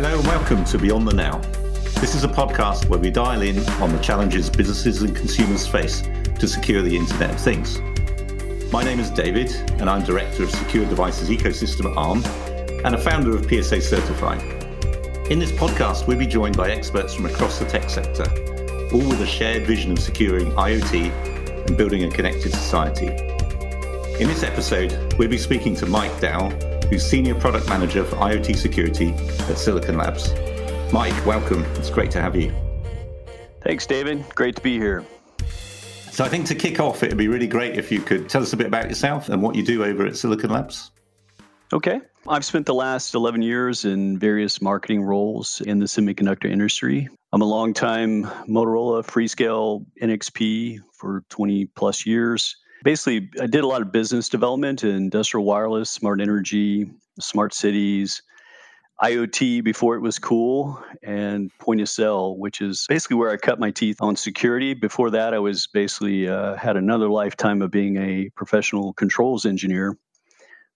Hello and welcome to Beyond the Now. This is a podcast where we dial in on the challenges businesses and consumers face to secure the Internet of Things. My name is David, and I'm Director of Secure Devices Ecosystem at ARM and a founder of PSA Certify. In this podcast, we'll be joined by experts from across the tech sector, all with a shared vision of securing IoT and building a connected society. In this episode, we'll be speaking to Mike Dow, who's Senior Product Manager for IoT Security at Silicon Labs. Mike, welcome. It's great to have you. Thanks, David. Great to be here. So, I think to kick off, it would be really great if you could tell us a bit about yourself and what you do over at Silicon Labs. Okay. I've spent the last 11 years in various marketing roles in the semiconductor industry. I'm a long-time Motorola Freescale NXP for 20 plus years. Basically, I did a lot of business development in industrial wireless, smart energy, smart cities, IoT before it was cool, and point of sale, which is basically where I cut my teeth on security. Before that, I was basically uh, had another lifetime of being a professional controls engineer.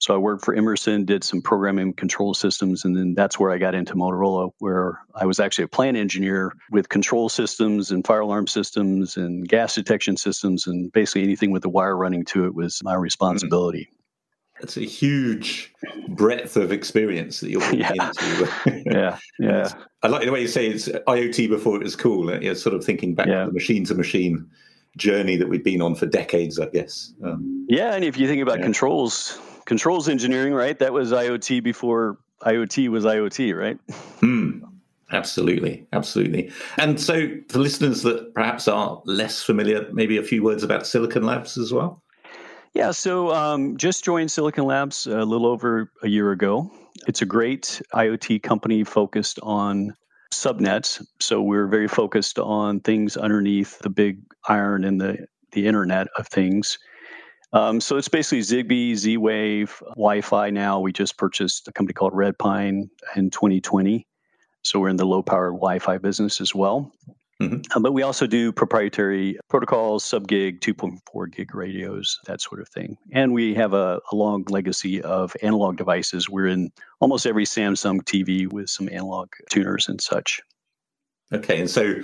So I worked for Emerson, did some programming control systems, and then that's where I got into Motorola, where I was actually a plant engineer with control systems and fire alarm systems and gas detection systems, and basically anything with the wire running to it was my responsibility. Mm-hmm. It's a huge breadth of experience that you're yeah. into. yeah, yeah. I like the way you say it's IoT before it was cool. You're sort of thinking back yeah. to the machine to machine journey that we've been on for decades, I guess. Um, yeah, and if you think about yeah. controls, controls engineering, right? That was IoT before IoT was IoT, right? Hmm. Absolutely, absolutely. And so, for listeners that perhaps are less familiar, maybe a few words about Silicon Labs as well. Yeah, so um, just joined Silicon Labs a little over a year ago. It's a great IoT company focused on subnets. So we're very focused on things underneath the big iron in the, the Internet of Things. Um, so it's basically Zigbee, Z Wave, Wi Fi now. We just purchased a company called Redpine in 2020. So we're in the low powered Wi Fi business as well. Mm-hmm. Uh, but we also do proprietary protocols, sub gig, 2.4 gig radios, that sort of thing. And we have a, a, long legacy of analog devices. We're in almost every Samsung TV with some analog tuners and such. Okay. And so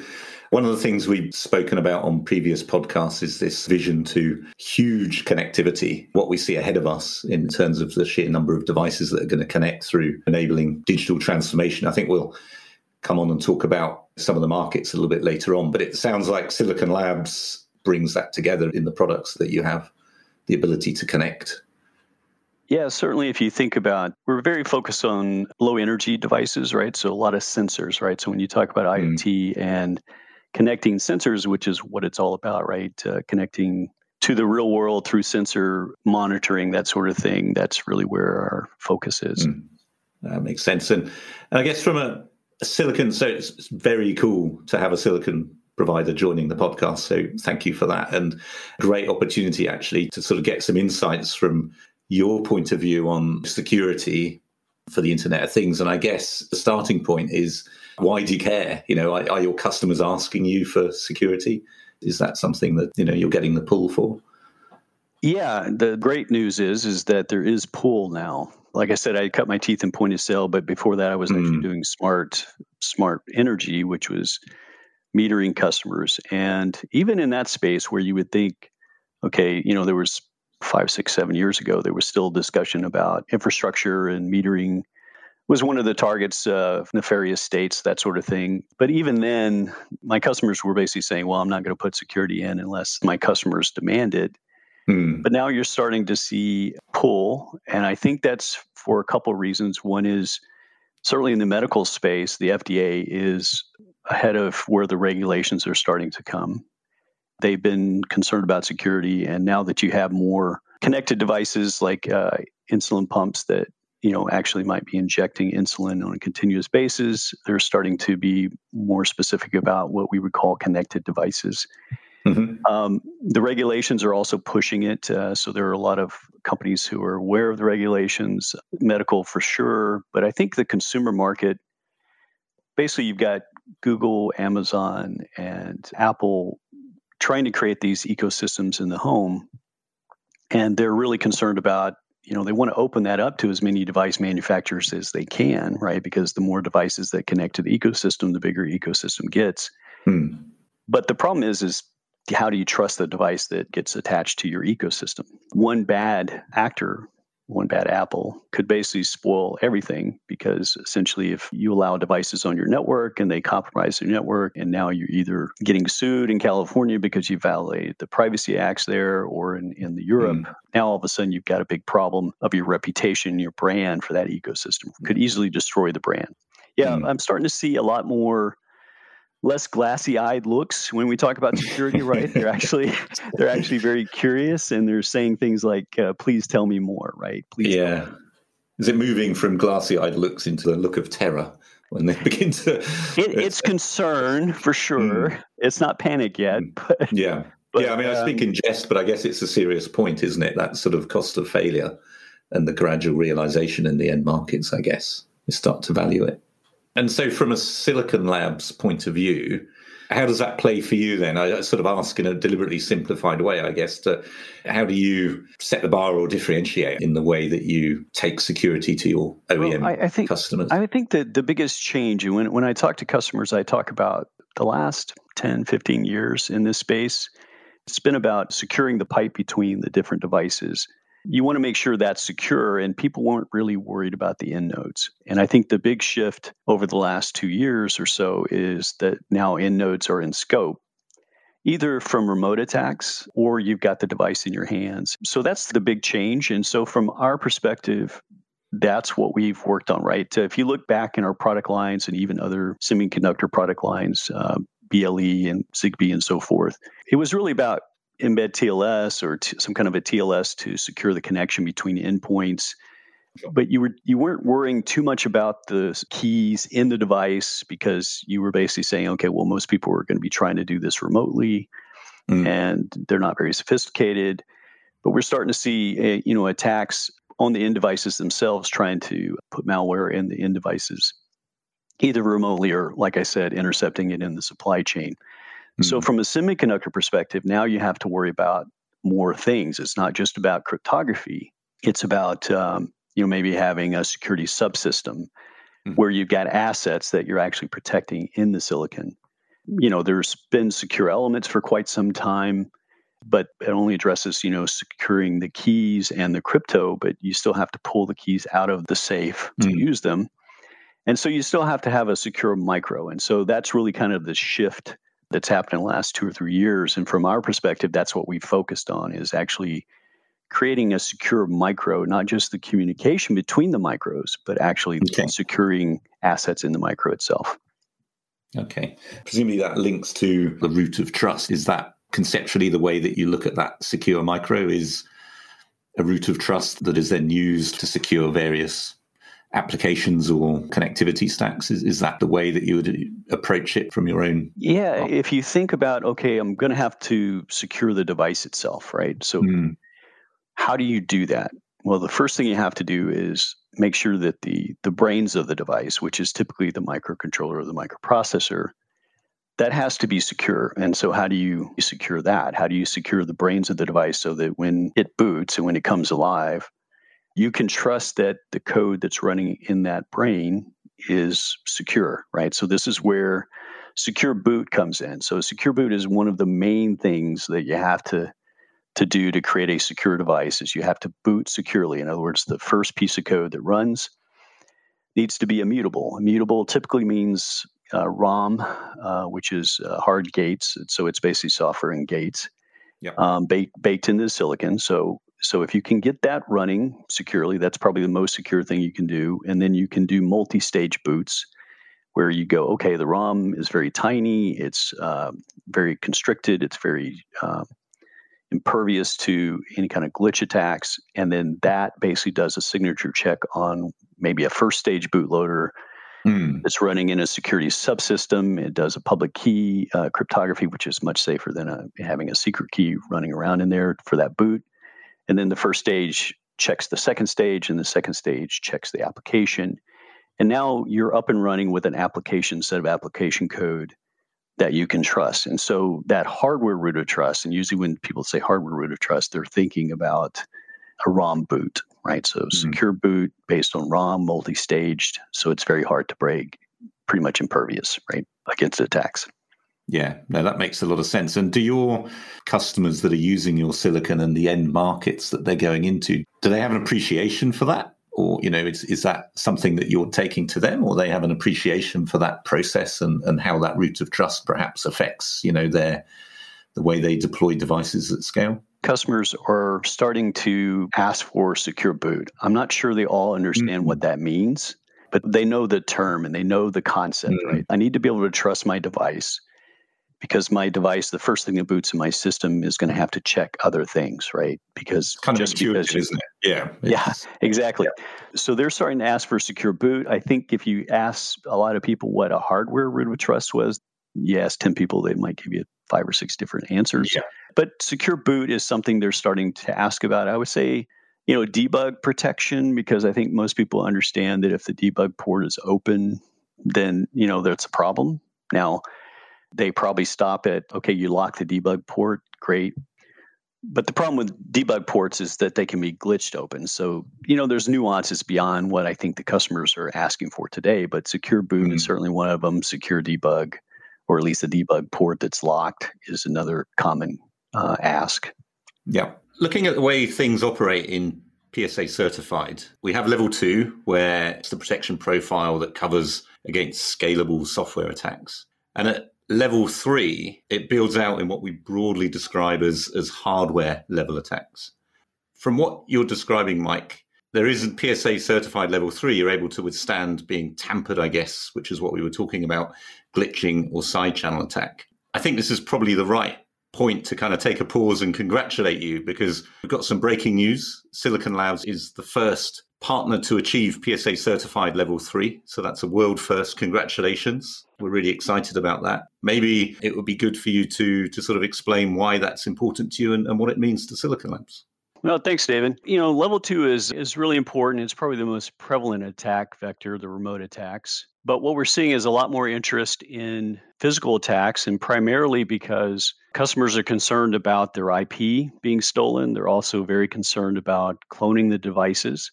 one of the things we've spoken about on previous podcasts is this vision to huge connectivity, what we see ahead of us in terms of the sheer number of devices that are going to connect through enabling digital transformation. I think we'll come on and talk about some of the markets a little bit later on. But it sounds like Silicon Labs brings that together in the products that you have the ability to connect. Yeah, certainly. If you think about, we're very focused on low energy devices, right? So a lot of sensors, right? So when you talk about mm. IoT and connecting sensors, which is what it's all about, right? Uh, connecting to the real world through sensor monitoring, that sort of thing. That's really where our focus is. Mm. That makes sense. And, and I guess from a silicon. So it's very cool to have a silicon provider joining the podcast. So thank you for that. And great opportunity actually to sort of get some insights from your point of view on security for the Internet of Things. And I guess the starting point is why do you care? You know, are, are your customers asking you for security? Is that something that, you know, you're getting the pull for? Yeah, the great news is is that there is pull now like I said, I cut my teeth in point of sale, but before that, I was mm. actually doing smart smart energy, which was metering customers. And even in that space, where you would think, okay, you know, there was five, six, seven years ago, there was still discussion about infrastructure and metering was one of the targets of nefarious states, that sort of thing. But even then, my customers were basically saying, well, I'm not going to put security in unless my customers demand it. Hmm. But now you're starting to see pull. And I think that's for a couple of reasons. One is certainly in the medical space, the FDA is ahead of where the regulations are starting to come. They've been concerned about security. And now that you have more connected devices like uh, insulin pumps that you know actually might be injecting insulin on a continuous basis they're starting to be more specific about what we would call connected devices Mm-hmm. Um, the regulations are also pushing it. Uh, so there are a lot of companies who are aware of the regulations, medical for sure. But I think the consumer market basically, you've got Google, Amazon, and Apple trying to create these ecosystems in the home. And they're really concerned about you know they want to open that up to as many device manufacturers as they can right because the more devices that connect to the ecosystem the bigger ecosystem gets hmm. but the problem is is how do you trust the device that gets attached to your ecosystem one bad actor one bad apple could basically spoil everything because essentially if you allow devices on your network and they compromise your network and now you're either getting sued in california because you violated the privacy acts there or in, in the europe mm. now all of a sudden you've got a big problem of your reputation your brand for that ecosystem could easily destroy the brand yeah mm. i'm starting to see a lot more less glassy-eyed looks when we talk about security right? They're actually they're actually very curious and they're saying things like uh, please tell me more right? Please yeah. Is it moving from glassy-eyed looks into a look of terror when they begin to it, it's concern for sure. Mm. it's not panic yet hmm. but yeah. but, yeah i mean i speak um, in jest but i guess it's a serious point isn't it? That sort of cost of failure and the gradual realization in the end markets i guess you start to value it and so, from a Silicon Labs point of view, how does that play for you then? I sort of ask in a deliberately simplified way, I guess, to how do you set the bar or differentiate in the way that you take security to your OEM well, I, I think, customers? I think that the biggest change, when, when I talk to customers, I talk about the last 10, 15 years in this space. It's been about securing the pipe between the different devices you want to make sure that's secure and people weren't really worried about the end nodes. And i think the big shift over the last two years or so is that now end nodes are in scope either from remote attacks or you've got the device in your hands. So that's the big change and so from our perspective that's what we've worked on right? If you look back in our product lines and even other semiconductor product lines uh, ble and zigbee and so forth it was really about mbed TLS or t- some kind of a TLS to secure the connection between endpoints. But you were you weren't worrying too much about the keys in the device because you were basically saying, okay, well, most people are going to be trying to do this remotely, mm. and they're not very sophisticated. But we're starting to see, eh, you know, attacks on the end devices themselves, trying to put malware in the end devices, either remotely or, like I said, intercepting it in the supply chain. So, mm-hmm. from a semiconductor perspective, now you have to worry about more things. It's not just about cryptography. It's about um, you know maybe having a security subsystem mm-hmm. where you've got assets that you're actually protecting in the silicon. You know, there's been secure elements for quite some time, but it only addresses you know securing the keys and the crypto. But you still have to pull the keys out of the safe mm-hmm. to mm. use them. And so you still have to have a secure micro. And so that's really kind of the shift that's happened in the last two or three years. And from our perspective, that's what we focused on is actually creating a secure micro, not just the communication between the micros, but actually okay. securing assets in the micro itself. Okay. Presumably that links to the root of trust. Is that conceptually the way that you look at that secure micro is a root of trust that is then used to secure various applications or connectivity stacks? Is, is that the way that you would approach it from your own? Yeah, if you think about, okay, I'm going to have to secure the device itself, right? So, mm. how do you do that? Well, the first thing you have to do is make sure that the the brains of the device, which is typically the microcontroller or the microprocessor, that has to be secure. And so, how do you secure that? How do you secure the brains of the device so that when it boots and when it comes alive, you can trust that the code that's running in that brain is secure, right? So this is where secure boot comes in. So secure boot is one of the main things that you have to to do to create a secure device is you have to boot securely. In other words, the first piece of code that runs needs to be immutable. Immutable typically means uh, ROM, uh, which is uh, hard gates. So it's basically software and gates yep. um, baked, baked into the silicon. So so if you can get that running securely, that's probably the most secure thing you can do. And then you can do multi-stage boots where you go, okay, the ROM is very tiny, it's uh, very constricted, it's very uh, impervious to any kind of glitch attacks. And then that basically does a signature check on maybe a first stage bootloader mm. that's running in a security subsystem. It does a public key uh, cryptography, which is much safer than a, uh, having a secret key running around in there for that boot. And then the first stage checks the second stage, and the second stage checks the application. And now you're up and running with an application set of application code that you can trust. And so that hardware root of trust, and usually when people say hardware root of trust, they're thinking about a ROM boot, right? So mm-hmm. secure boot based on ROM, multi-staged, so it's very hard to break, pretty much impervious, right, against attacks. Yeah, no, that makes a lot of sense. And do your customers that are using your silicon and the end markets that they're going into, do they have an appreciation for that? Or, you know, is, is that something that you're taking to them or they have an appreciation for that process and, and how that root of trust perhaps affects, you know, their the way they deploy devices at scale? Customers are starting to ask for secure boot. I'm not sure they all understand mm-hmm. what that means, but they know the term and they know the concept, mm-hmm. right? I need to be able to trust my device because my device, the first thing that boots in my system is going to have to check other things, right? Because kind of just because you, isn't it? Yeah. Yeah, exactly. Yeah. So they're starting to ask for secure boot. I think if you ask a lot of people what a hardware root of trust was, you ask 10 people, they might give you five or six different answers. Yeah. But secure boot is something they're starting to ask about. I would say, you know, debug protection, because I think most people understand that if the debug port is open, then, you know, that's a problem. Now, they probably stop at, okay, you lock the debug port, great. But the problem with debug ports is that they can be glitched open. So, you know, there's nuances beyond what I think the customers are asking for today, but secure boot mm-hmm. is certainly one of them. Secure debug, or at least a debug port that's locked, is another common uh, ask. Yeah. Looking at the way things operate in PSA certified, we have level two, where it's the protection profile that covers against scalable software attacks. And at level three, it builds out in what we broadly describe as, as hardware level attacks. From what you're describing, Mike, there is a PSA certified level three. You're able to withstand being tampered, I guess, which is what we were talking about glitching or side channel attack. I think this is probably the right point to kind of take a pause and congratulate you because we've got some breaking news. Silicon Labs is the first partner to achieve PSA certified level three. So that's a world first. Congratulations. We're really excited about that. Maybe it would be good for you to, to sort of explain why that's important to you and, and what it means to Silicon Labs. Well, thanks, David. You know, level two is is really important. It's probably the most prevalent attack vector, the remote attacks. But what we're seeing is a lot more interest in physical attacks, and primarily because customers are concerned about their IP being stolen. They're also very concerned about cloning the devices.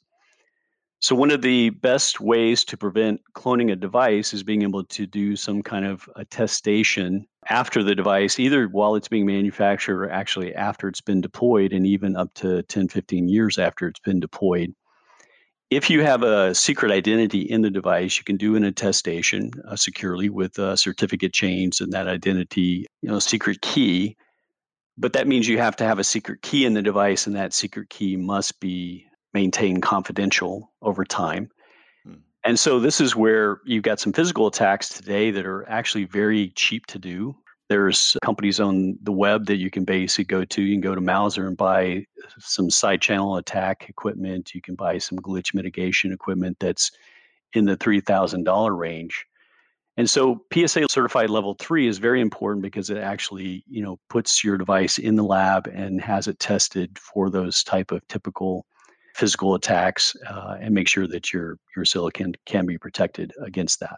So, one of the best ways to prevent cloning a device is being able to do some kind of attestation after the device, either while it's being manufactured or actually after it's been deployed, and even up to 10, 15 years after it's been deployed. If you have a secret identity in the device, you can do an attestation uh, securely with uh, certificate chains and that identity, you know, secret key. But that means you have to have a secret key in the device, and that secret key must be maintained confidential over time. Hmm. And so this is where you've got some physical attacks today that are actually very cheap to do. There's companies on the web that you can basically go to. You can go to Mouser and buy some side channel attack equipment. You can buy some glitch mitigation equipment that's in the $3,000 range. And so PSA certified level three is very important because it actually, you know, puts your device in the lab and has it tested for those type of typical physical attacks uh, and make sure that your your silicon can be protected against that.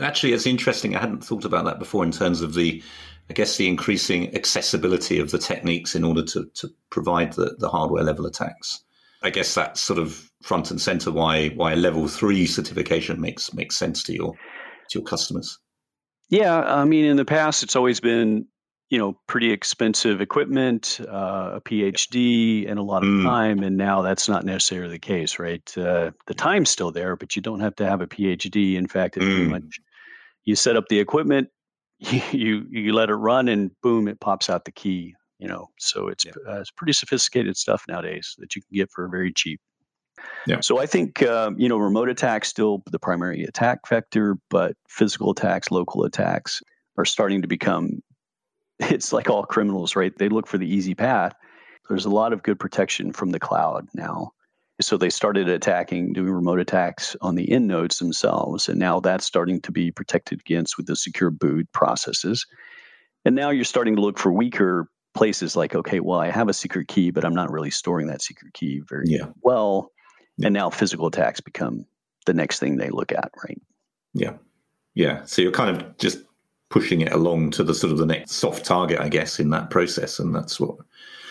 Actually, it's interesting. I hadn't thought about that before in terms of the, I guess, the increasing accessibility of the techniques in order to, to provide the, the hardware level attacks. I guess that's sort of front and center why why a level three certification makes makes sense to your to your customers. Yeah, I mean, in the past, it's always been you know pretty expensive equipment, uh, a PhD, and a lot of mm. time. And now that's not necessarily the case, right? Uh, the time's still there, but you don't have to have a PhD. In fact, it's mm. much you set up the equipment, you you let it run, and boom, it pops out the key. You know, so it's yeah. uh, it's pretty sophisticated stuff nowadays that you can get for very cheap. Yeah. So I think um, you know remote attacks still the primary attack vector, but physical attacks, local attacks are starting to become it's like all criminals, right? They look for the easy path. There's a lot of good protection from the cloud now. So they started attacking, doing remote attacks on the end nodes themselves. And now that's starting to be protected against with the secure boot processes. And now you're starting to look for weaker places like, okay, well, I have a secret key, but I'm not really storing that secret key very yeah. well. Yeah. And now physical attacks become the next thing they look at, right? Yeah. Yeah. So you're kind of just pushing it along to the sort of the next soft target, I guess, in that process. And that's what.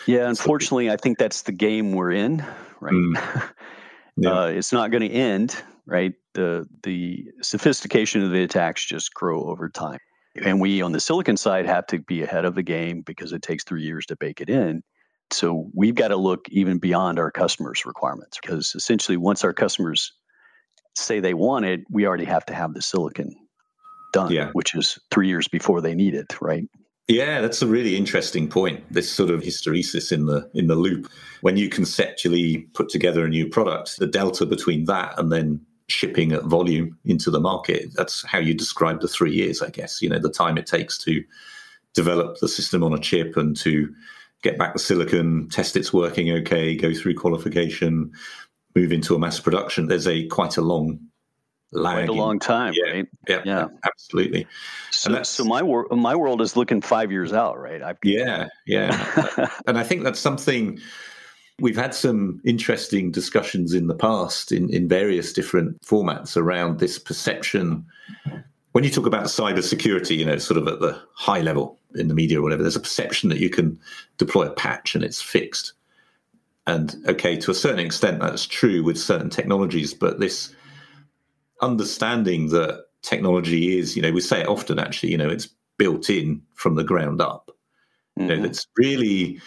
Yeah, unfortunately, I think that's the game we're in right? Mm. Yeah. uh, it's not going to end, right? The the sophistication of the attacks just grow over time, and we on the silicon side have to be ahead of the game because it takes three years to bake it in. So we've got to look even beyond our customers' requirements because essentially, once our customers say they want it, we already have to have the silicon done, yeah. which is three years before they need it, right? Yeah, that's a really interesting point. This sort of hysteresis in the in the loop. When you conceptually put together a new product, the delta between that and then shipping at volume into the market, that's how you describe the three years, I guess. You know, the time it takes to develop the system on a chip and to get back the silicon, test it's working okay, go through qualification, move into a mass production. There's a quite a long Quite a long time, yeah, right? Yeah, yeah, absolutely. So, so my world, my world is looking five years out, right? I've, yeah, yeah, and I think that's something we've had some interesting discussions in the past in in various different formats around this perception. When you talk about cybersecurity, you know, sort of at the high level in the media or whatever, there's a perception that you can deploy a patch and it's fixed. And okay, to a certain extent, that's true with certain technologies, but this understanding that technology is, you know, we say it often actually, you know, it's built in from the ground up. Mm-hmm. You know, it's really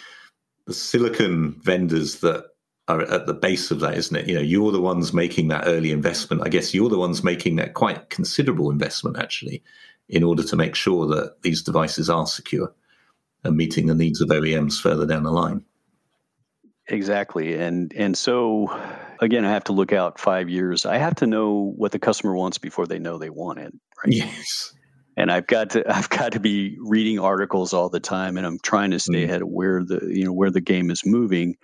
the silicon vendors that are at the base of that, isn't it? You know, you're the ones making that early investment. I guess you're the ones making that quite considerable investment actually in order to make sure that these devices are secure and meeting the needs of OEMs further down the line. Exactly. And and so again, I have to look out five years. I have to know what the customer wants before they know they want it. Right? Yes. And I've got to I've got to be reading articles all the time, and I'm trying to stay mm. ahead of where the you know where the game is moving.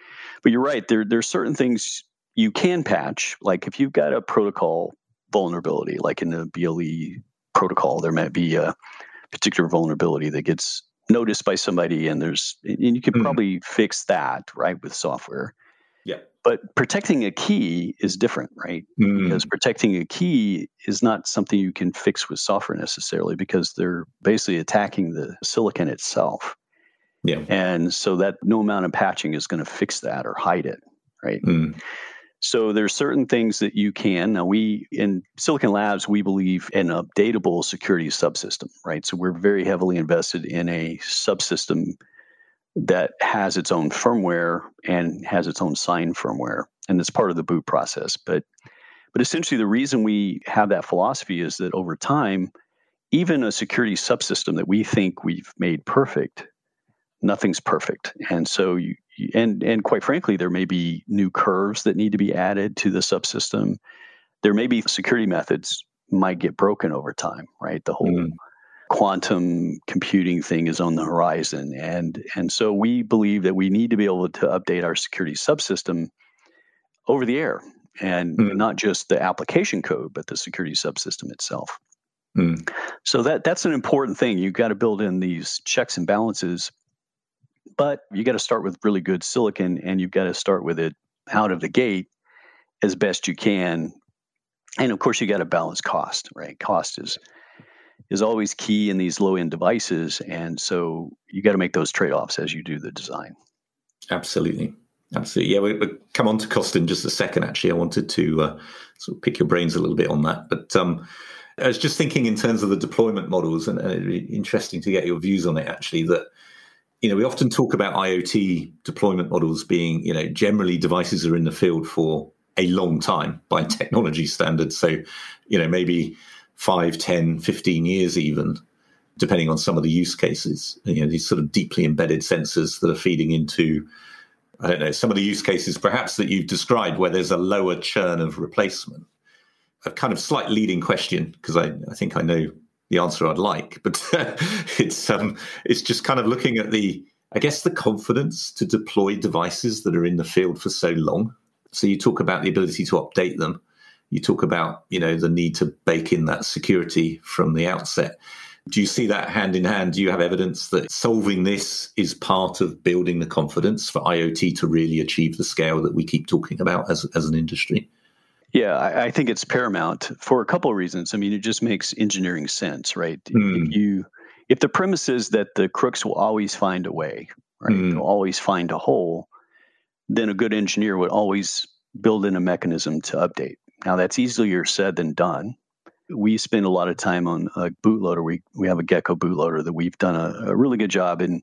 But you're right. There there's certain things you can patch. Like if you've got a protocol vulnerability, like in the BLE protocol, there might be a particular vulnerability that gets noticed by somebody, and there's and you could mm. probably fix that right with software. But protecting a key is different, right? Mm. Because protecting a key is not something you can fix with software necessarily because they're basically attacking the silicon itself. Yeah. And so that no amount of patching is going to fix that or hide it, right? Mm. So there's certain things that you can. Now we in Silicon Labs we believe in an updatable security subsystem, right? So we're very heavily invested in a subsystem that has its own firmware and has its own sign firmware, and it's part of the boot process. But but essentially, the reason we have that philosophy is that over time, even a security subsystem that we think we've made perfect, nothing's perfect, and so you and and quite frankly, there may be new curves that need to be added to the subsystem. There may be security methods might get broken over time, right? The whole mm quantum computing thing is on the horizon. And, and so we believe that we need to be able to update our security subsystem over the air and mm. not just the application code, but the security subsystem itself. Mm. So that that's an important thing. You've got to build in these checks and balances, but you got to start with really good silicon, and you've got to start with it out of the gate as best you can. And of course, you got to balance cost. Right, cost is is always key in these low end devices. And so you got to make those trade offs as you do the design. Absolutely. Absolutely. Yeah, we, will come on to cost in just a second. Actually, I wanted to uh, sort of pick your brains a little bit on that. But um, I was just thinking in terms of the deployment models, and uh, interesting to get your views on it. Actually, that you know we often talk about IoT deployment models being you know generally devices are in the field for a long time by technology standards. So you know maybe 5, 10, 15 years even, depending on some of the use cases. You know, these sort of deeply embedded sensors that are feeding into, I don't know, some of the use cases perhaps that you've described where there's a lower churn of replacement. A kind of slight leading question, because I, I think I know the answer I'd like, but it's um, it's just kind of looking at the, I guess, the confidence to deploy devices that are in the field for so long. So you talk about the ability to update them you talk about you know the need to bake in that security from the outset do you see that hand in hand do you have evidence that solving this is part of building the confidence for iot to really achieve the scale that we keep talking about as, as an industry yeah, I, I, think it's paramount for a couple of reasons. I mean, it just makes engineering sense, right? Mm. If you if the premise is that the crooks will always find a way, right? Mm. They'll always find a hole, then a good engineer would always build in a mechanism to update. Now, that's easier said than done. We spend a lot of time on a bootloader. We, we have a Gecko bootloader that we've done a, a really good job in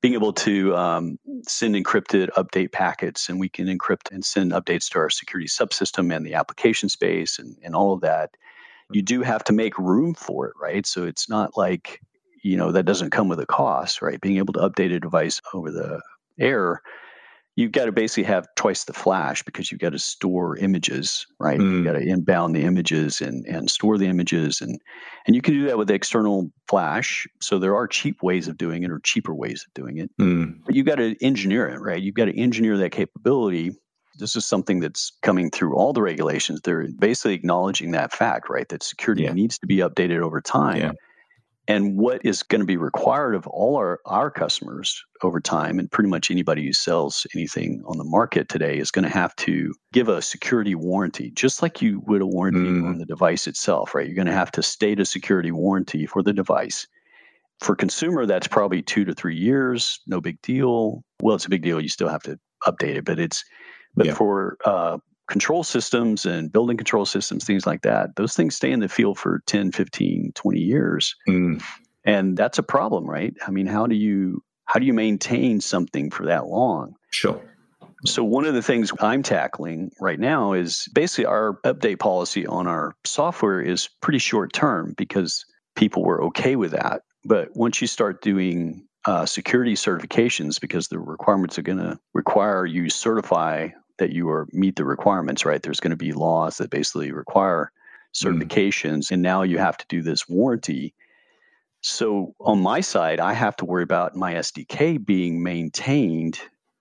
being able to um, send encrypted update packets, and we can encrypt and send updates to our security subsystem and the application space and, and all of that. You do have to make room for it, right? So it's not like, you know, that doesn't come with a cost, right? Being able to update a device over the air you've got to basically have twice the flash because you've got to store images, right? Mm. You've got to inbound the images and, and store the images. And, and you can do that with external flash. So there are cheap ways of doing it or cheaper ways of doing it. Mm. But you've got to engineer it, right? You've got to engineer that capability. This is something that's coming through all the regulations. They're basically acknowledging that fact, right? That security yeah. needs to be updated over time. Yeah and what is going to be required of all our, our customers over time and pretty much anybody who sells anything on the market today is going to have to give a security warranty just like you would a warranty mm. on the device itself right you're going to have to state a security warranty for the device for consumer that's probably two to three years no big deal well it's a big deal you still have to update it but it's but yeah. for uh, control systems and building control systems, things like that, those things stay in the field for 10, 15, 20 years. Mm. And that's a problem, right? I mean, how do you how do you maintain something for that long? Sure. So one of the things I'm tackling right now is basically our update policy on our software is pretty short term because people were okay with that. But once you start doing uh, security certifications, because the requirements are going to require you certify that you are meet the requirements, right? There's going to be laws that basically require certifications, mm. and now you have to do this warranty. So on my side, I have to worry about my SDK being maintained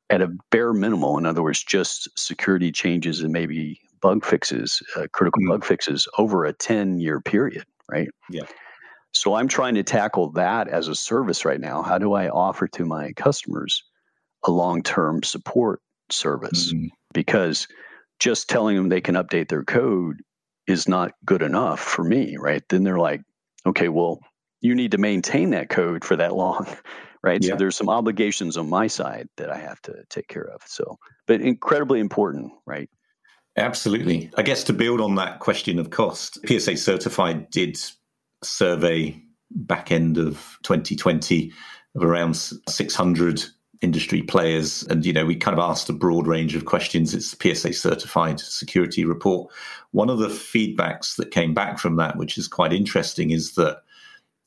at a bare minimal. In other words, just security changes and maybe bug fixes, uh, critical mm. bug fixes over a 10 year period, right? Yeah. So I'm trying to tackle that as a service right now. How do I offer to my customers a long term support service? Mm because just telling them they can update their code is not good enough for me, right? Then they're like, okay, well, you need to maintain that code for that long, right? Yeah. So there's some obligations on my side that I have to take care of. So, but incredibly important, right? Absolutely. I guess to build on that question of cost, PSA Certified did survey back end of 2020 of around 600 industry players. And, you know, we kind of asked a broad range of questions. It's PSA certified security report. One of the feedbacks that came back from that, which is quite interesting, is that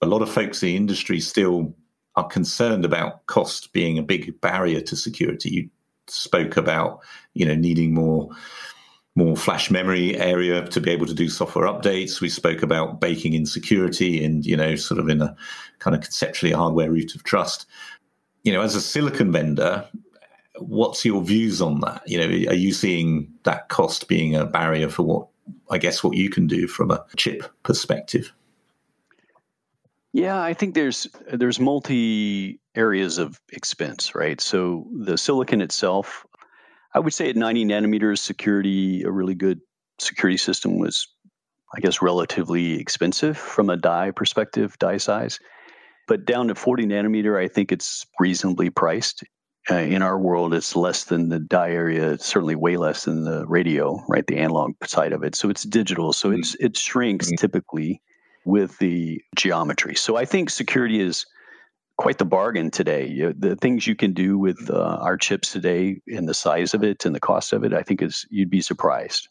a lot of folks in the industry still are concerned about cost being a big barrier to security. You spoke about, you know, needing more more flash memory area to be able to do software updates. We spoke about baking in security and, you know, sort of in a kind of conceptually a hardware root of trust you know, as a silicon vendor, what's your views on that? You know, are you seeing that cost being a barrier for what I guess what you can do from a chip perspective? Yeah, I think there's there's multi areas of expense, right? So the silicon itself, I would say at 90 nanometers security, a really good security system was, I guess, relatively expensive from a die perspective, die size. But down to 40 nanometer, I think it's reasonably priced. Uh, in our world, it's less than the die area, certainly way less than the radio, right? The analog side of it. So it's digital. So mm-hmm. it's it shrinks mm-hmm. typically with the geometry. So I think security is quite the bargain today. The things you can do with uh, our chips today and the size of it and the cost of it, I think is you'd be surprised.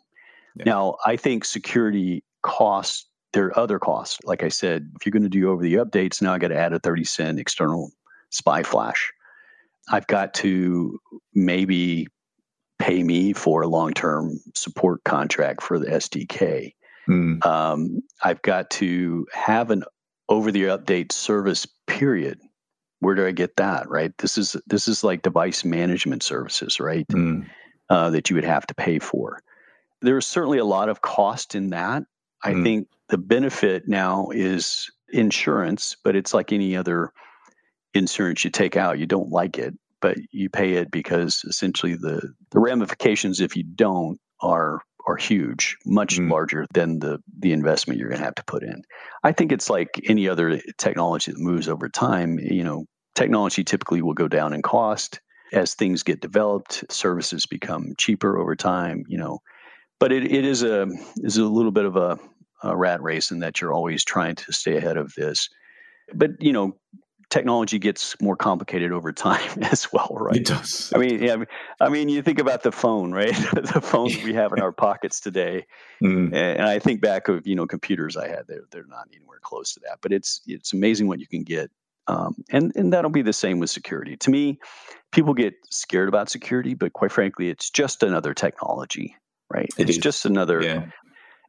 Yeah. Now, I think security costs there are other costs. Like I said, if you're going to do over the updates, now I got to add a 30 cent external SPI flash. I've got to maybe pay me for a long term support contract for the SDK. Mm. Um, I've got to have an over the update service period. Where do I get that? Right. This is this is like device management services, right? Mm. Uh, that you would have to pay for. There is certainly a lot of cost in that. I mm. think the benefit now is insurance, but it's like any other insurance you take out. You don't like it, but you pay it because essentially the, the ramifications if you don't are are huge, much mm. larger than the the investment you're going to have to put in. I think it's like any other technology that moves over time. You know, technology typically will go down in cost. as things get developed, services become cheaper over time, you know. But it, it is a is a little bit of a, a rat race in that you're always trying to stay ahead of this. But you know, technology gets more complicated over time as well, right? It does. I mean, yeah, I mean, you think about the phone, right? the phones we have in our pockets today, mm. and I think back of you know computers I had. They're they're not anywhere close to that, but it's it's amazing what you can get, um, and and that'll be the same with security. To me, people get scared about security, but quite frankly, it's just another technology, right? It it's is. just another. Yeah.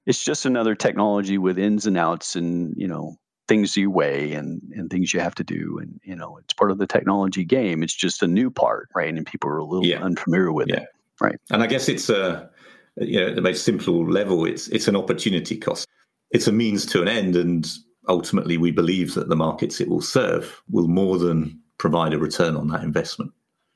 It's just another technology with ins and outs, and you know things you weigh and and things you have to do. And you know it's part of the technology game. It's just a new part right? And people are a little yeah. unfamiliar with yeah. it right. And i guess it's a you know at the most simple level it's it's an opportunity cost. It's a means to an end. And ultimately we believe that the markets it will serve will more than provide a return on that investment.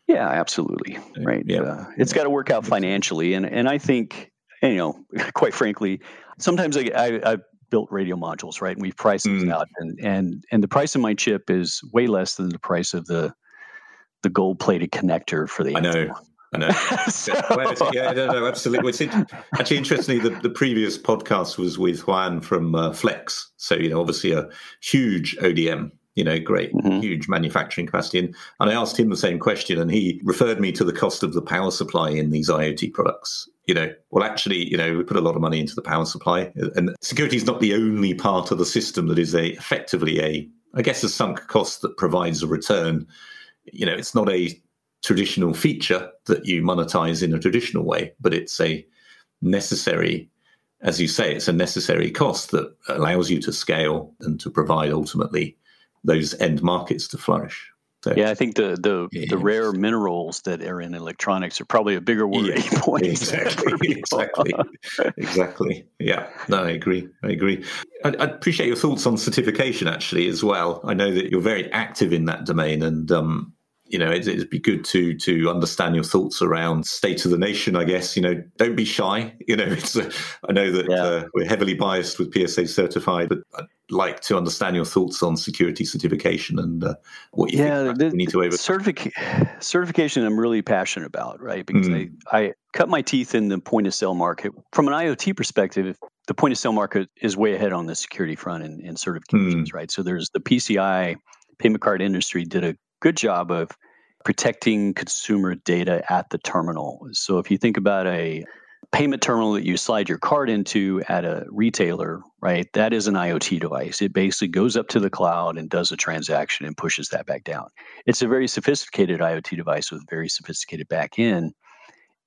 Yeah absolutely. Right. Yeah. Uh, it's got to work out financially. And and i think you know quite frankly sometimes I, I, I built radio modules, right? And we've priced mm. out, and and and the price of my chip is way less than the price of the the gold plated connector for the. I know. I know. so... yeah, no, no, absolutely. It's actually interestingly, the, the previous podcast was with Juan from uh, Flex. So, you know, obviously a huge ODM you know, great, mm-hmm. huge manufacturing capacity. And, and I asked him the same question, and he referred me to the cost of the power supply in these IoT products. You know, well, actually, you know, we put a lot of money into the power supply, uh, and security is not the only part of the system that is a effectively a, I guess, a sunk cost that provides a return. You know, it's not a traditional feature that you monetize in a traditional way, but it's a necessary as you say, it's a necessary cost that allows you to scale and to provide ultimately those end markets to flourish. So, yeah, I think the the, yeah, the rare minerals that are in electronics are probably a bigger worry yeah, point. Exactly, exactly, exactly. Yeah, no, I agree. I agree. I, I, appreciate your thoughts on certification actually as well. I know that you're very active in that domain, and um, you know, it, would be good to to understand your thoughts around state of the nation. I guess you know, don't be shy. You know, it's a, I know that yeah. uh, we're heavily biased with PSA certified, but I'd like to understand your thoughts on security certification and uh, what you yeah, think the, we need to overcome. Certific- certification, I'm really passionate about, right? Because mm. I I cut my teeth in the point of sale market from an IoT perspective. The point of sale market is way ahead on the security front and, and certifications, mm. right? So there's the PCI payment card industry did a good job of protecting consumer data at the terminal. So if you think about a payment terminal that you slide your card into at a retailer, right? That is an IoT device. It basically goes up to the cloud and does a transaction and pushes that back down. It's a very sophisticated IoT device with very sophisticated back end.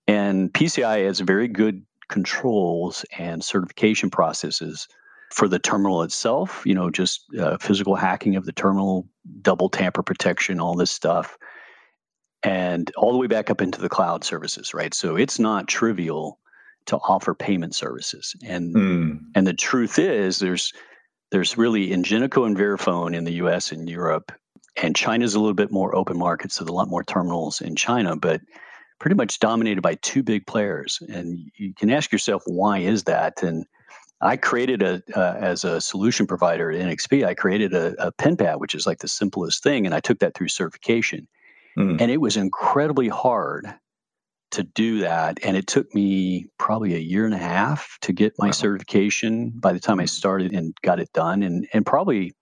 And PCI has very good controls and certification processes for the terminal itself, you know, just uh, physical hacking of the terminal, double tamper protection, all this stuff, and all the way back up into the cloud services, right? So it's not trivial to offer payment services. And mm. and the truth is there's there's really Ingenico and Verifone in the US and Europe, and China's a little bit more open market, so there's a lot more terminals in China, but pretty much dominated by two big players. And you can ask yourself, why is that? And I created a uh, as a solution provider at NXP. I created a, a PIN pad, which is like the simplest thing, and I took that through certification. Mm. And it was incredibly hard to do that, and it took me probably a year and a half to get my wow. certification. By the time I started and got it done, and and probably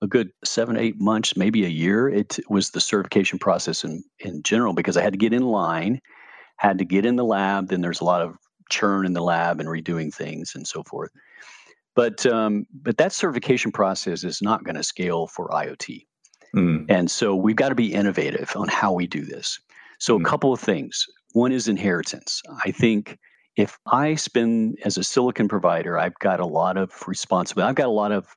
a good seven eight months, maybe a year. It was the certification process in in general because I had to get in line, had to get in the lab. Then there's a lot of churn in the lab and redoing things and so forth. But um, but that certification process is not going to scale for IoT, mm. and so we've got to be innovative on how we do this. So mm. a couple of things. One is inheritance. I think if I spend as a silicon provider, I've got a lot of responsibility. I've got a lot of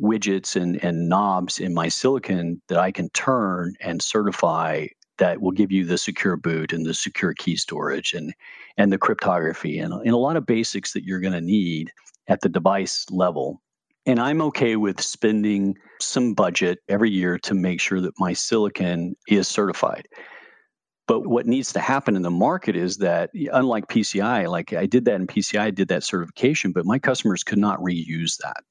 widgets and, and knobs in my silicon that I can turn and certify that will give you the secure boot and the secure key storage and and the cryptography and, and a lot of basics that you're going to need at the device level. And I'm okay with spending some budget every year to make sure that my silicon is certified. But what needs to happen in the market is that, unlike PCI, like I did that in PCI, I did that certification, but my customers could not reuse that.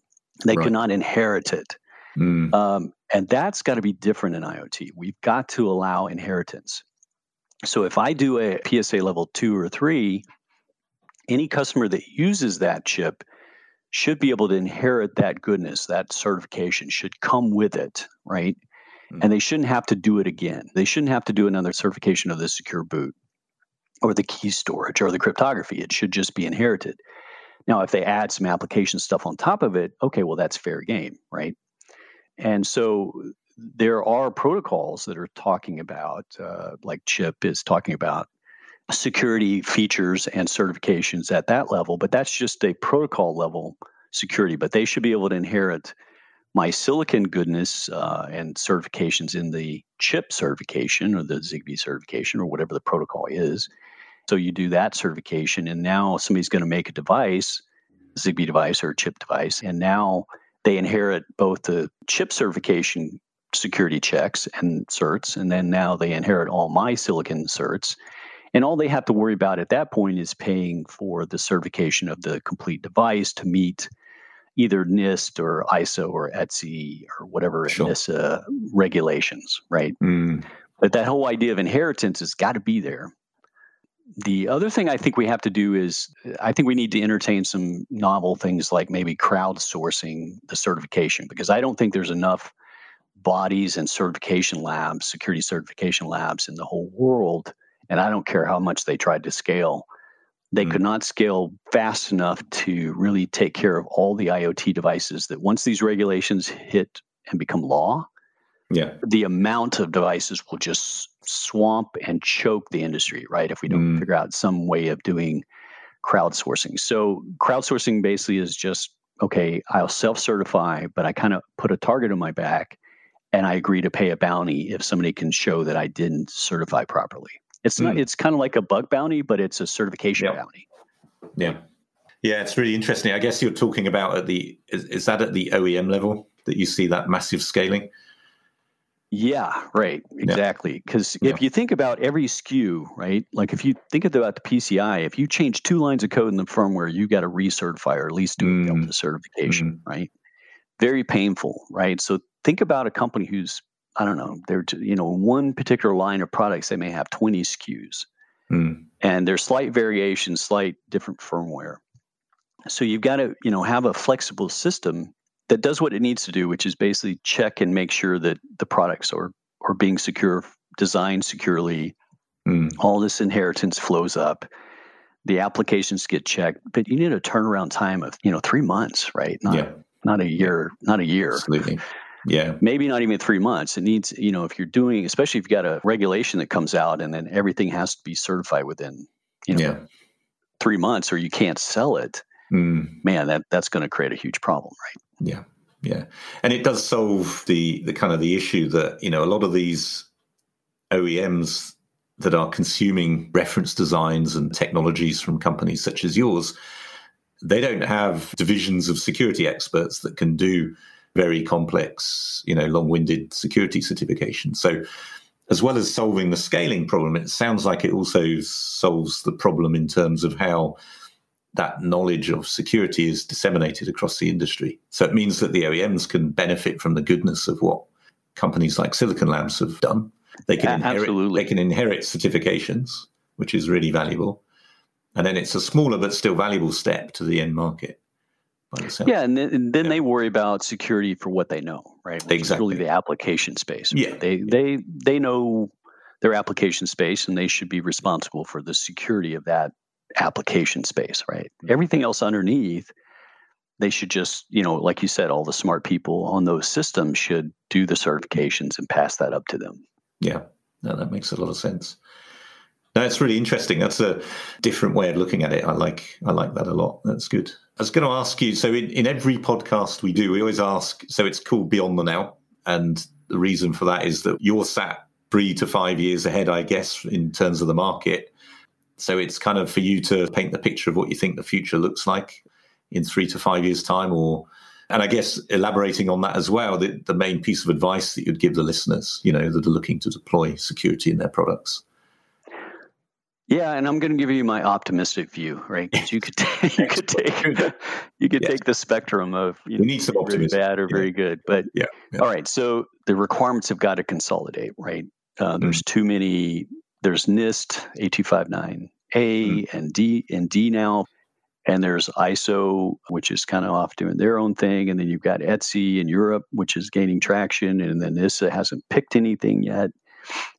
They right. could not inherit it. Mm. Um, and that's got to be different in IoT. We've got to allow inheritance. So if I do a PSA level two or three, any customer that uses that chip should be able to inherit that goodness, that certification should come with it, right? Mm-hmm. And they shouldn't have to do it again. They shouldn't have to do another certification of the secure boot or the key storage or the cryptography. It should just be inherited. Now, if they add some application stuff on top of it, okay, well, that's fair game, right? And so there are protocols that are talking about, uh, like Chip is talking about security features and certifications at that level, but that's just a protocol level security. But they should be able to inherit my silicon goodness uh, and certifications in the chip certification or the Zigbee certification or whatever the protocol is. So you do that certification, and now somebody's going to make a device, Zigbee device or chip device, and now they inherit both the chip certification security checks and certs, and then now they inherit all my silicon certs. And all they have to worry about at that point is paying for the certification of the complete device to meet either NIST or ISO or ETSI or whatever sure. ENISA regulations, right? Mm. But that whole idea of inheritance has got to be there. The other thing I think we have to do is I think we need to entertain some novel things like maybe crowdsourcing the certification because I don't think there's enough bodies and certification labs, security certification labs in the whole world. And I don't care how much they tried to scale. They mm. could not scale fast enough to really take care of all the IoT devices that once these regulations hit and become law, yeah the amount of devices will just swamp and choke the industry right if we don't mm. figure out some way of doing crowdsourcing. So crowdsourcing basically is just okay i'll self-certify but i kind of put a target on my back and i agree to pay a bounty if somebody can show that i didn't certify properly. It's mm. not it's kind of like a bug bounty but it's a certification bounty. Yeah. Yeah it's really interesting. I guess you're talking about at the is, is that at the oem level that you see that massive scaling yeah, right. Exactly. Because yeah. if you think about every SKU, right? Like if you think about the PCI, if you change two lines of code in the firmware, you got to recertify or at least do mm. a Delta certification, mm. right? Very painful, right? So think about a company who's, I don't know, they're, you know, one particular line of products, they may have 20 SKUs. Mm. And there's slight variations, slight different firmware. So you've got to, you know, have a flexible system that does what it needs to do, which is basically check and make sure that the products are are being secure, designed securely. Mm. All this inheritance flows up. The applications get checked, but you need a turnaround time of you know three months, right? Not, yeah. not a year, not a year. Absolutely. Yeah. Maybe not even three months. It needs, you know, if you're doing, especially if you've got a regulation that comes out and then everything has to be certified within, you know, yeah. three months or you can't sell it. Mm. Man, that that's going to create a huge problem, right? Yeah, yeah, and it does solve the the kind of the issue that you know a lot of these OEMs that are consuming reference designs and technologies from companies such as yours, they don't have divisions of security experts that can do very complex, you know, long-winded security certification. So as well as solving the scaling problem, it sounds like it also solves the problem in terms of how that knowledge of security is disseminated across the industry. So it means that the OEMs can benefit from the goodness of what companies like Silicon Labs have done. They can inherit Absolutely. they can inherit certifications, which is really valuable. And then it's a smaller but still valuable step to the end market. Yeah, and then, and then yeah. they worry about security for what they know, right? Which exactly. really the application space. Yeah, they they they know their application space, and they should be responsible for the security of that application space, right? Mm-hmm. Everything else underneath, they should just, you know, like you said, all the smart people on those systems should do the certifications and pass that up to them. Yeah, no, that makes a lot of sense. No, it's really interesting. That's a different way of looking at it. I like I like that a lot. That's good. I was going to ask you. So in, in every podcast we do, we always ask. So it's called Beyond the Now, and the reason for that is that you're sat three to five years ahead, I guess, in terms of the market. So it's kind of for you to paint the picture of what you think the future looks like in three to five years' time, or and I guess elaborating on that as well, the, the main piece of advice that you'd give the listeners, you know, that are looking to deploy security in their products. Yeah, and I'm going to give you my optimistic view, right? Because you could take, you could take you could yes. take the spectrum of you know, need some very bad or very good, but yeah, yeah, All right, so the requirements have got to consolidate, right? Uh, there's mm. too many there's NIST 8259A mm. and D and D now. And there's ISO, which is kind of off doing their own thing. And then you've got ETSI in Europe, which is gaining traction. And then ENISA hasn't picked anything yet.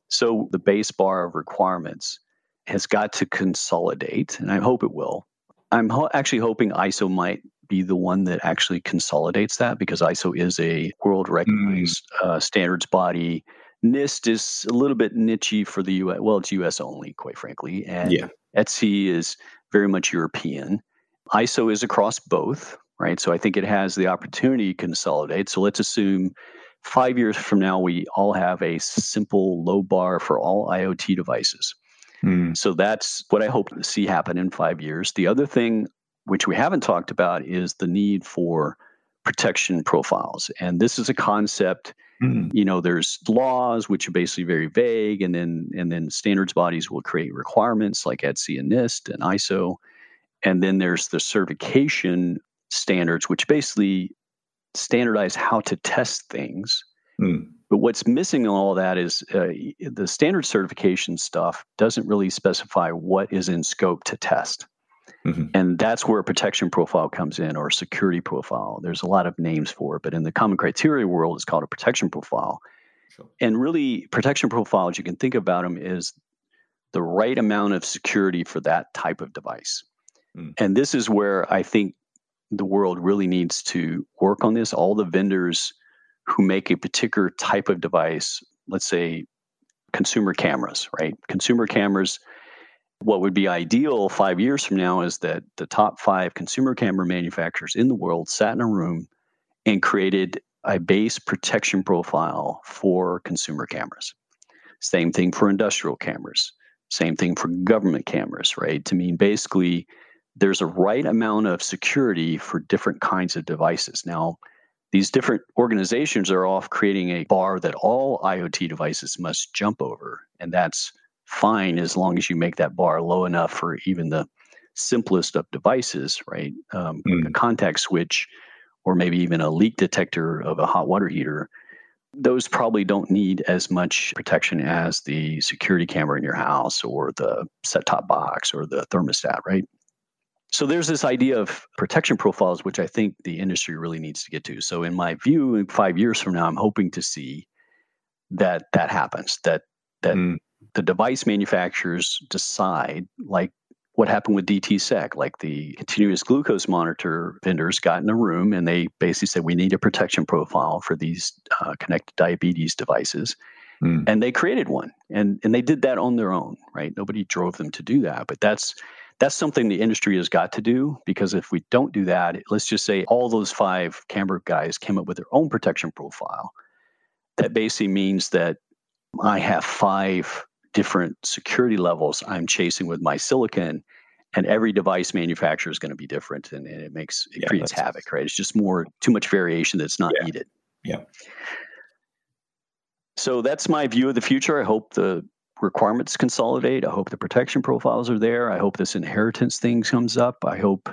So the base bar of requirements has got to consolidate, and I hope it will. I'm ho- actually hoping ISO might be the one that actually consolidates that because ISO is a world recognized mm. uh, standards body. NIST is a little bit nichey for the US. Well, it's US only, quite frankly. And yeah. ETSI is very much European. ISO is across both, right? So I think it has the opportunity to consolidate. So let's assume five years from now, we all have a simple low bar for all IoT devices. Mm. So that's what I hope to see happen in five years. The other thing, which we haven't talked about, is the need for protection profiles. And this is a concept. Mm. You know, there's laws which are basically very vague, and then and then standards bodies will create requirements like ETSI and NIST and ISO. And then there's the certification standards, which basically standardize how to test things. Mm. But what's missing in all that is uh, the standard certification stuff doesn't really specify what is in scope to test. Mm-hmm. And that's where a protection profile comes in or a security profile. There's a lot of names for it, but in the common criteria world, it's called a protection profile. Sure. And really, protection profiles, you can think about them is the right amount of security for that type of device. Mm. And this is where I think the world really needs to work on this. All the vendors who make a particular type of device, let's say consumer cameras, right? Consumer cameras, what would be ideal five years from now is that the top five consumer camera manufacturers in the world sat in a room and created a base protection profile for consumer cameras. Same thing for industrial cameras. Same thing for government cameras, right? To mean basically there's a right amount of security for different kinds of devices. Now, these different organizations are off creating a bar that all IoT devices must jump over. And that's fine as long as you make that bar low enough for even the simplest of devices, right? Um, mm. A contact switch or maybe even a leak detector of a hot water heater. Those probably don't need as much protection as the security camera in your house or the set top box or the thermostat, right? So there's this idea of protection profiles, which I think the industry really needs to get to. So in my view, in five years from now, I'm hoping to see that that happens. That that mm. The device manufacturers decide, like what happened with DTSEC, like the continuous glucose monitor vendors got in a room and they basically said we need a protection profile for these uh, connected diabetes devices. Mm. And they created one, and and they did that on their own, right? Nobody drove them to do that, but that's that's something the industry has got to do because if we don't do that, let's just say all those five camera guys came up with their own protection profile. That basically means that I have five different security levels I'm chasing with my silicon, and every device manufacturer is going to be different, and, and it makes it yeah, creates havoc, right? It's just more too much variation that's not yeah. needed. Yeah. So that's my view of the future. I hope the requirements consolidate. I hope the protection profiles are there. I hope this inheritance thing comes up. I hope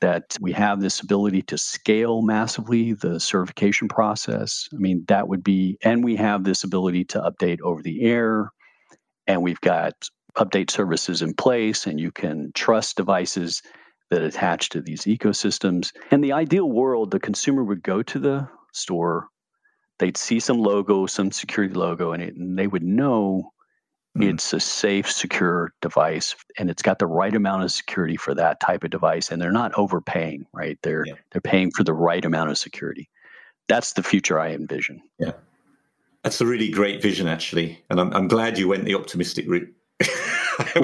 that we have this ability to scale massively the certification process. I mean, that would be, and we have this ability to update over the air, and we've got update services in place, and you can trust devices that attach to these ecosystems. In the ideal world, the consumer would go to the store, they'd see some logo, some security logo, and, it, and they would know Mm. It's a safe, secure device, and it's got the right amount of security for that type of device. And they're not overpaying, right? They're yeah. they're paying for the right amount of security. That's the future I envision. Yeah, that's a really great vision, actually, and I'm I'm glad you went the optimistic route.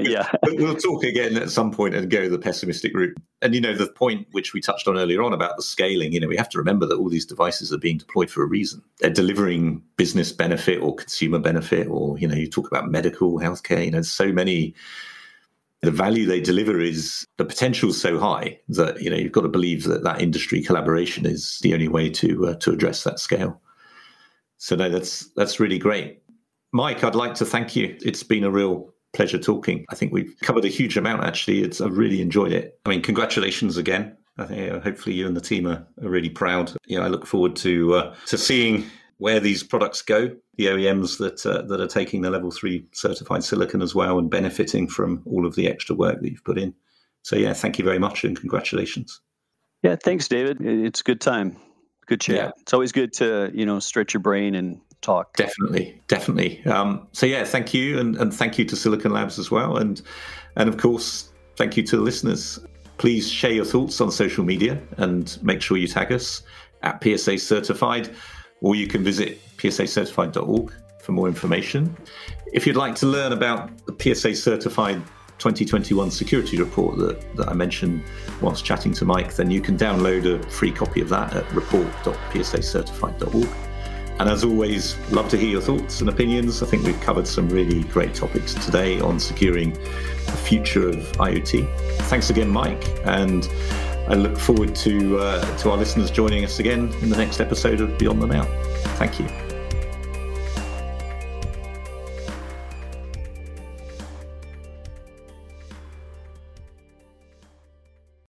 yeah. we'll talk again at some point and go the pessimistic route. And, you know, the point which we touched on earlier on about the scaling, you know, we have to remember that all these devices are being deployed for a reason. They're delivering business benefit or consumer benefit, or, you know, you talk about medical, healthcare, you know, so many. The value they deliver is the potential is so high that you know you've got to believe that that industry collaboration is the only way to uh, to address that scale. So no, that's that's really great. Mike, I'd like to thank you. It's been a real pleasure talking. I think we've covered a huge amount, actually. It's, I've really enjoyed it. I mean, congratulations again. I think uh, hopefully you and the team are, are, really proud. Know, I look forward to uh, to seeing where these products go, the OEMs that uh, that are taking the level three certified silicon as well and benefiting from all of the extra work that you've put in. So yeah, thank you very much and congratulations. Yeah, thanks, David. It's a good time. Good chat. Yeah. It's always good to you know stretch your brain and talk. Definitely, definitely. Um, so yeah, thank you, and, and thank you to Silicon Labs as well, and and of course, thank you to the listeners. Please share your thoughts on social media and make sure you tag us at PSA Certified or you can visit psacertified.org for more information. If you'd like to learn about the PSA Certified 2021 security report that, that I mentioned whilst chatting to Mike, then you can download a free copy of that at report.psacertified.org. And as always, love to hear your thoughts and opinions. I think we've covered some really great topics today on securing the future of IoT. Thanks again, Mike, and I look forward to uh, to our listeners joining us again in the next episode of Beyond the Now. Thank you.